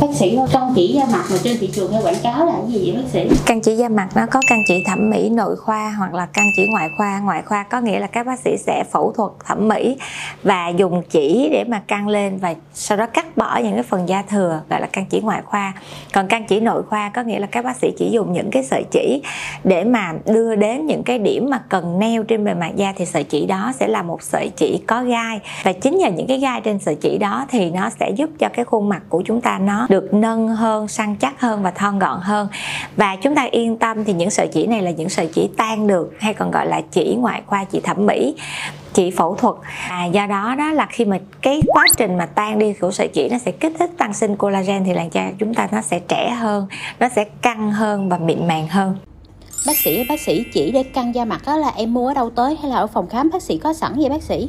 bác sĩ căng con chỉ da mặt mà trên thị trường hay quảng cáo là cái gì vậy bác sĩ Căn chỉ da mặt nó có căn chỉ thẩm mỹ nội khoa hoặc là căn chỉ ngoại khoa. Ngoại khoa có nghĩa là các bác sĩ sẽ phẫu thuật thẩm mỹ và dùng chỉ để mà căng lên và sau đó cắt bỏ những cái phần da thừa, gọi là căn chỉ ngoại khoa. Còn căn chỉ nội khoa có nghĩa là các bác sĩ chỉ dùng những cái sợi chỉ để mà đưa đến những cái điểm mà cần neo trên bề mặt da thì sợi chỉ đó sẽ là một sợi chỉ có gai và chính nhờ những cái gai trên sợi chỉ đó thì nó sẽ giúp cho cái khuôn mặt của chúng ta nó được nâng hơn, săn chắc hơn và thon gọn hơn. Và chúng ta yên tâm thì những sợi chỉ này là những sợi chỉ tan được hay còn gọi là chỉ ngoại khoa chỉ thẩm mỹ chỉ phẫu thuật. À, do đó đó là khi mà cái quá trình mà tan đi của sợi chỉ nó sẽ kích thích tăng sinh collagen thì làn da chúng ta nó sẽ trẻ hơn nó sẽ căng hơn và mịn màng hơn. Bác sĩ bác sĩ chỉ để căng da mặt đó là em mua ở đâu tới hay là ở phòng khám? Bác sĩ có sẵn vậy bác sĩ?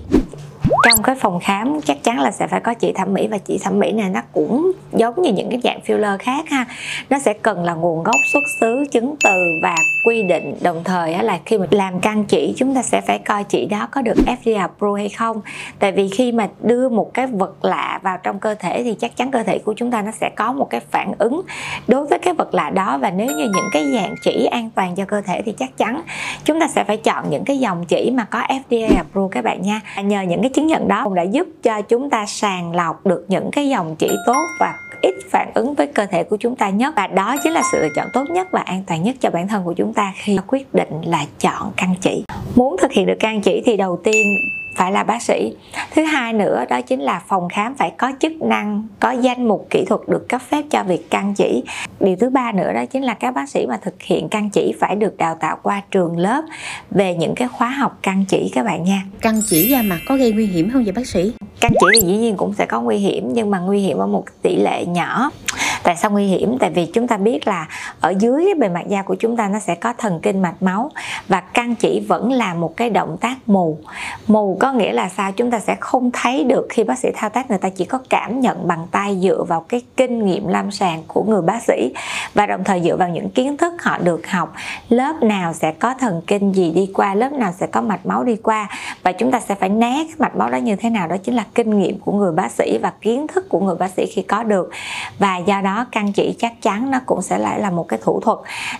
Trong cái phòng khám, chắc chắn là sẽ phải có chỉ thẩm mỹ và chỉ thẩm mỹ này nó cũng giống như những cái dạng filler khác ha. Nó sẽ cần là nguồn gốc xuất xứ, chứng từ và quy định. Đồng thời là khi mà làm căn chỉ, chúng ta sẽ phải coi chỉ đó có được FDA approved hay không. Tại vì khi mà đưa một cái vật lạ vào trong cơ thể thì chắc chắn cơ thể của chúng ta nó sẽ có một cái phản ứng đối với cái vật lạ đó. Và nếu như những cái dạng chỉ an toàn cho cơ thể thì chắc chắn chúng ta sẽ phải chọn những cái dòng chỉ mà có FDA approved các bạn nha. Nhờ những cái chứng nhận đó cũng đã giúp cho chúng ta sàng lọc được những cái dòng chỉ tốt và ít phản ứng với cơ thể của chúng ta nhất. Và đó chính là sự lựa chọn tốt nhất và an toàn nhất cho bản thân của chúng ta khi quyết định là chọn căn chỉ. Muốn thực hiện được căn chỉ thì đầu tiên phải là bác sĩ. Thứ hai nữa đó chính là phòng khám phải có chức năng có danh mục kỹ thuật được cấp phép cho việc căn chỉ. Điều thứ ba nữa đó chính là các bác sĩ mà thực hiện căn chỉ phải được đào tạo qua trường lớp về những cái khóa học căn chỉ các bạn nha. Căn chỉ da mặt có gây nguy hiểm không vậy bác sĩ? Căn chỉ thì dĩ nhiên cũng sẽ có nguy hiểm nhưng mà nguy hiểm ở một tỷ lệ nhỏ tại sao nguy hiểm? Tại vì chúng ta biết là ở dưới cái bề mặt da của chúng ta nó sẽ có thần kinh mạch máu và căng chỉ vẫn là một cái động tác mù. Mù có nghĩa là sao? Chúng ta sẽ không thấy được khi bác sĩ thao tác, người ta chỉ có cảm nhận bằng tay dựa vào cái kinh nghiệm lâm sàng của người bác sĩ và đồng thời dựa vào những kiến thức họ được học. Lớp nào sẽ có thần kinh gì đi qua, lớp nào sẽ có mạch máu đi qua và chúng ta sẽ phải né cái mạch máu đó như thế nào? Đó chính là kinh nghiệm của người bác sĩ và kiến thức của người bác sĩ khi có được. Và do đó căn chỉ chắc chắn nó cũng sẽ lại là một cái thủ thuật.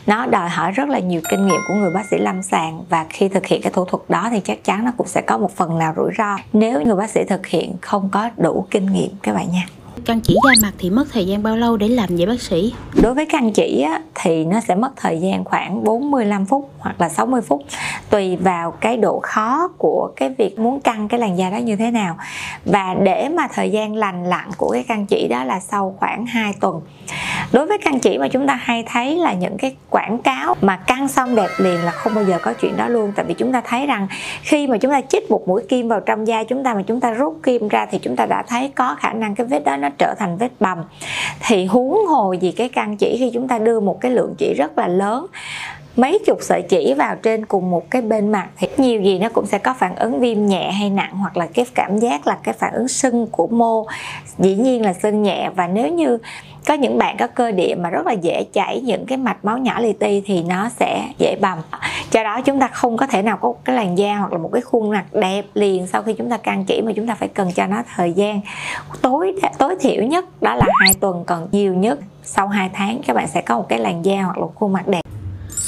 Nó đòi hỏi rất là nhiều kinh nghiệm của người bác sĩ lâm sàng và khi thực hiện cái thủ thuật đó thì chắc chắn nó cũng sẽ có một phần nào rủi ro. Nếu người bác sĩ thực hiện không có đủ kinh nghiệm, các bạn nha căn chỉ da mặt thì mất thời gian bao lâu để làm vậy bác sĩ? Đối với căng chỉ á, thì nó sẽ mất thời gian khoảng 45 phút hoặc là 60 phút tùy vào cái độ khó của cái việc muốn căng cái làn da đó như thế nào và để mà thời gian lành lặn của cái căng chỉ đó là sau khoảng 2 tuần đối với căn chỉ mà chúng ta hay thấy là những cái quảng cáo mà căng xong đẹp liền là không bao giờ có chuyện đó luôn. Tại vì chúng ta thấy rằng khi mà chúng ta chích một mũi kim vào trong da chúng ta mà chúng ta rút kim ra thì chúng ta đã thấy có khả năng cái vết đó nó trở thành vết bầm. Thì huống hồ gì cái căn chỉ khi chúng ta đưa một cái lượng chỉ rất là lớn mấy chục sợi chỉ vào trên cùng một cái bên mặt thì nhiều gì nó cũng sẽ có phản ứng viêm nhẹ hay nặng hoặc là cái cảm giác là cái phản ứng sưng của mô. Dĩ nhiên là sưng nhẹ và nếu như có những bạn có cơ địa mà rất là dễ chảy những cái mạch máu nhỏ li ti thì nó sẽ dễ bầm. Do đó chúng ta không có thể nào có cái làn da hoặc là một cái khuôn mặt đẹp liền sau khi chúng ta can chỉ mà chúng ta phải cần cho nó thời gian. Tối tối thiểu nhất đó là hai tuần, còn nhiều nhất sau 2 tháng các bạn sẽ có một cái làn da hoặc là một khuôn mặt đẹp.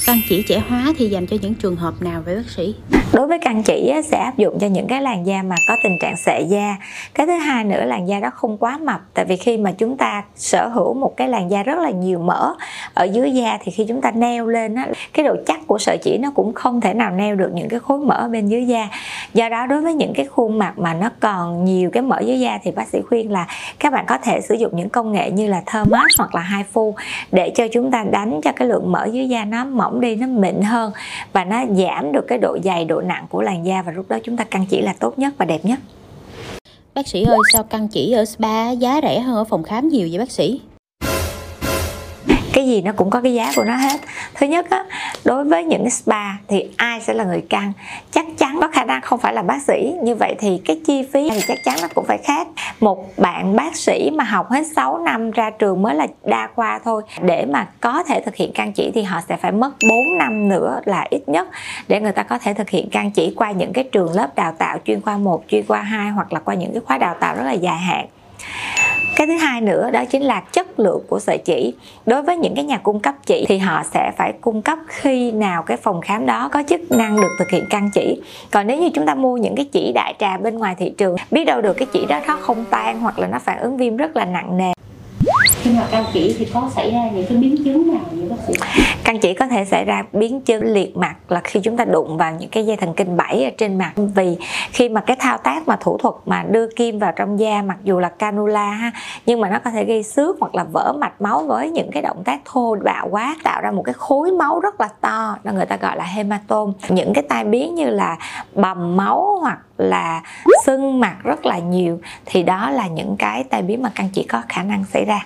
Căn chỉ trẻ hóa thì dành cho những trường hợp nào vậy bác sĩ? Đối với căn chỉ sẽ áp dụng cho những cái làn da mà có tình trạng sệ da. Cái thứ hai nữa, làn da đó không quá mập tại vì khi mà chúng ta sở hữu một cái làn da rất là nhiều mỡ ở dưới da thì khi chúng ta neo lên á, cái độ chắc của sợi chỉ nó cũng không thể nào neo được những cái khối mỡ bên dưới da. Do đó đối với những cái khuôn mặt mà nó còn nhiều cái mỡ dưới da thì bác sĩ khuyên là các bạn có thể sử dụng những công nghệ như là thermos hoặc là hai phu để cho chúng ta đánh cho cái lượng mỡ dưới da nó mỏng đi nó mịn hơn và nó giảm được cái độ dày độ nặng của làn da và lúc đó chúng ta căn chỉ là tốt nhất và đẹp nhất Bác sĩ ơi sao căn chỉ ở spa giá rẻ hơn ở phòng khám nhiều vậy bác sĩ? cái gì nó cũng có cái giá của nó hết thứ nhất á, đối với những spa thì ai sẽ là người căng? Chắc chắn có khả năng không phải là bác sĩ. Như vậy thì cái chi phí thì chắc chắn nó cũng phải khác. Một bạn bác sĩ mà học hết 6 năm ra trường mới là đa khoa thôi. Để mà có thể thực hiện can chỉ thì họ sẽ phải mất 4 năm nữa là ít nhất để người ta có thể thực hiện can chỉ qua những cái trường lớp đào tạo chuyên khoa 1, chuyên khoa 2 hoặc là qua những cái khóa đào tạo rất là dài hạn cái thứ hai nữa đó chính là chất lượng của sợi chỉ. Đối với những cái nhà cung cấp chỉ thì họ sẽ phải cung cấp khi nào cái phòng khám đó có chức năng được thực hiện căng chỉ. Còn nếu như chúng ta mua những cái chỉ đại trà bên ngoài thị trường, biết đâu được cái chỉ đó nó không tan hoặc là nó phản ứng viêm rất là nặng nề khi mà căng chỉ thì có xảy ra những cái biến chứng nào vậy bác sĩ? Căng chỉ có thể xảy ra biến chứng liệt mặt là khi chúng ta đụng vào những cái dây thần kinh bẫy ở trên mặt. Vì khi mà cái thao tác mà thủ thuật mà đưa kim vào trong da, mặc dù là canula ha, nhưng mà nó có thể gây xước hoặc là vỡ mạch máu với những cái động tác thô bạo quá, tạo ra một cái khối máu rất là to nên người ta gọi là hematom những cái tai biến như là bầm máu hoặc là sưng mặt rất là nhiều, thì đó là những cái tai biến mà căng chỉ có khả năng xảy ra.